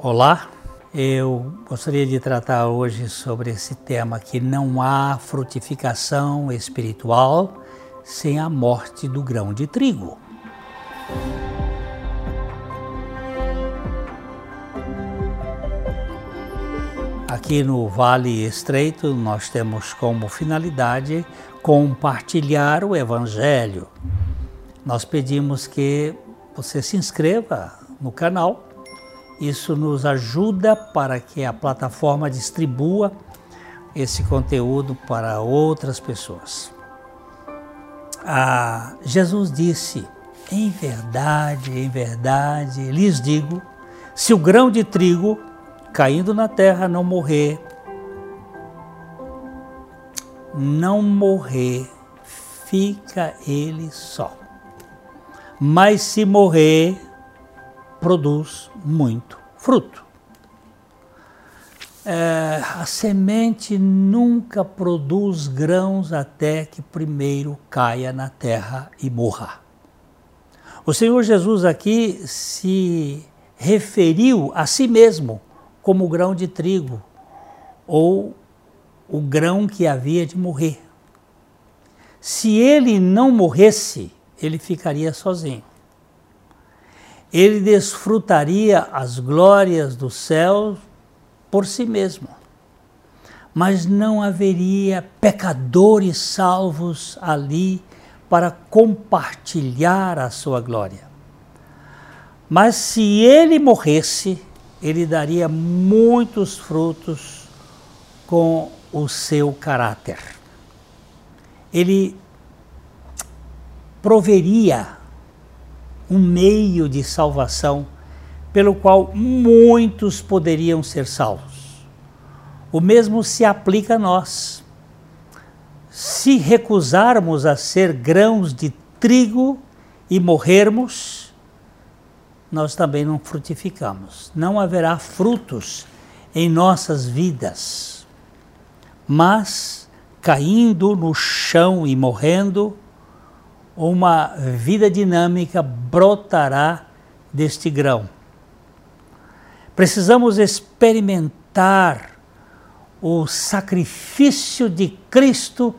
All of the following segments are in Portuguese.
Olá, eu gostaria de tratar hoje sobre esse tema que não há frutificação espiritual sem a morte do grão de trigo. Aqui no Vale Estreito, nós temos como finalidade compartilhar o Evangelho. Nós pedimos que você se inscreva no canal isso nos ajuda para que a plataforma distribua esse conteúdo para outras pessoas. Ah, Jesus disse: Em verdade, em verdade, lhes digo: se o grão de trigo caindo na terra não morrer, não morrer, fica ele só. Mas se morrer, produz muito fruto. É, a semente nunca produz grãos até que primeiro caia na terra e morra. O Senhor Jesus aqui se referiu a si mesmo como o grão de trigo ou o grão que havia de morrer. Se ele não morresse, ele ficaria sozinho ele desfrutaria as glórias do céu por si mesmo. Mas não haveria pecadores salvos ali para compartilhar a sua glória. Mas se ele morresse, ele daria muitos frutos com o seu caráter. Ele proveria um meio de salvação pelo qual muitos poderiam ser salvos. O mesmo se aplica a nós. Se recusarmos a ser grãos de trigo e morrermos, nós também não frutificamos. Não haverá frutos em nossas vidas. Mas, caindo no chão e morrendo, uma vida dinâmica brotará deste grão. Precisamos experimentar o sacrifício de Cristo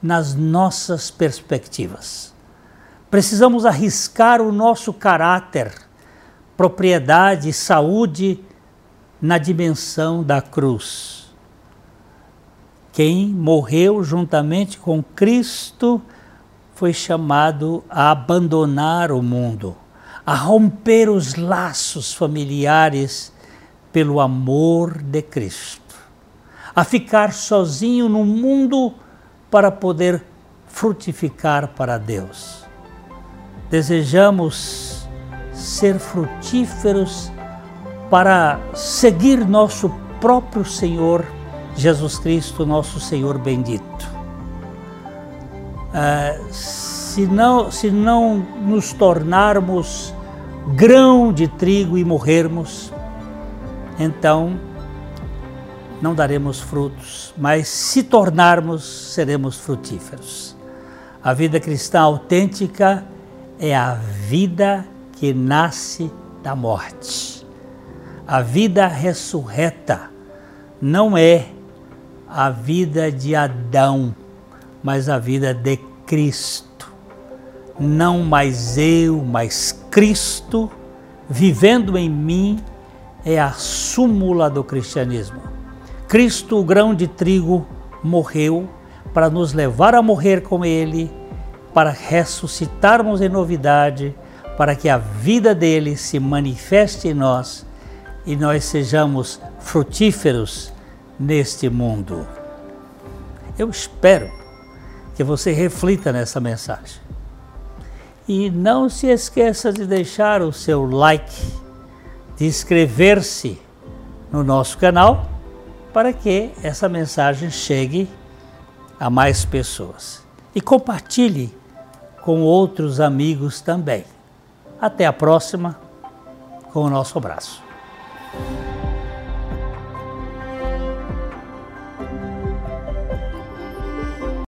nas nossas perspectivas. Precisamos arriscar o nosso caráter, propriedade saúde na dimensão da cruz. Quem morreu juntamente com Cristo foi chamado a abandonar o mundo, a romper os laços familiares pelo amor de Cristo, a ficar sozinho no mundo para poder frutificar para Deus. Desejamos ser frutíferos para seguir nosso próprio Senhor Jesus Cristo, nosso Senhor bendito. Uh, se, não, se não nos tornarmos grão de trigo e morrermos, então não daremos frutos, mas se tornarmos, seremos frutíferos. A vida cristã autêntica é a vida que nasce da morte. A vida ressurreta não é a vida de Adão, mas a vida de Cristo. Não mais eu, mas Cristo vivendo em mim é a súmula do cristianismo. Cristo, o grão de trigo, morreu para nos levar a morrer com Ele, para ressuscitarmos em novidade, para que a vida dele se manifeste em nós e nós sejamos frutíferos neste mundo. Eu espero que você reflita nessa mensagem. E não se esqueça de deixar o seu like, de inscrever-se no nosso canal para que essa mensagem chegue a mais pessoas. E compartilhe com outros amigos também. Até a próxima com o nosso abraço.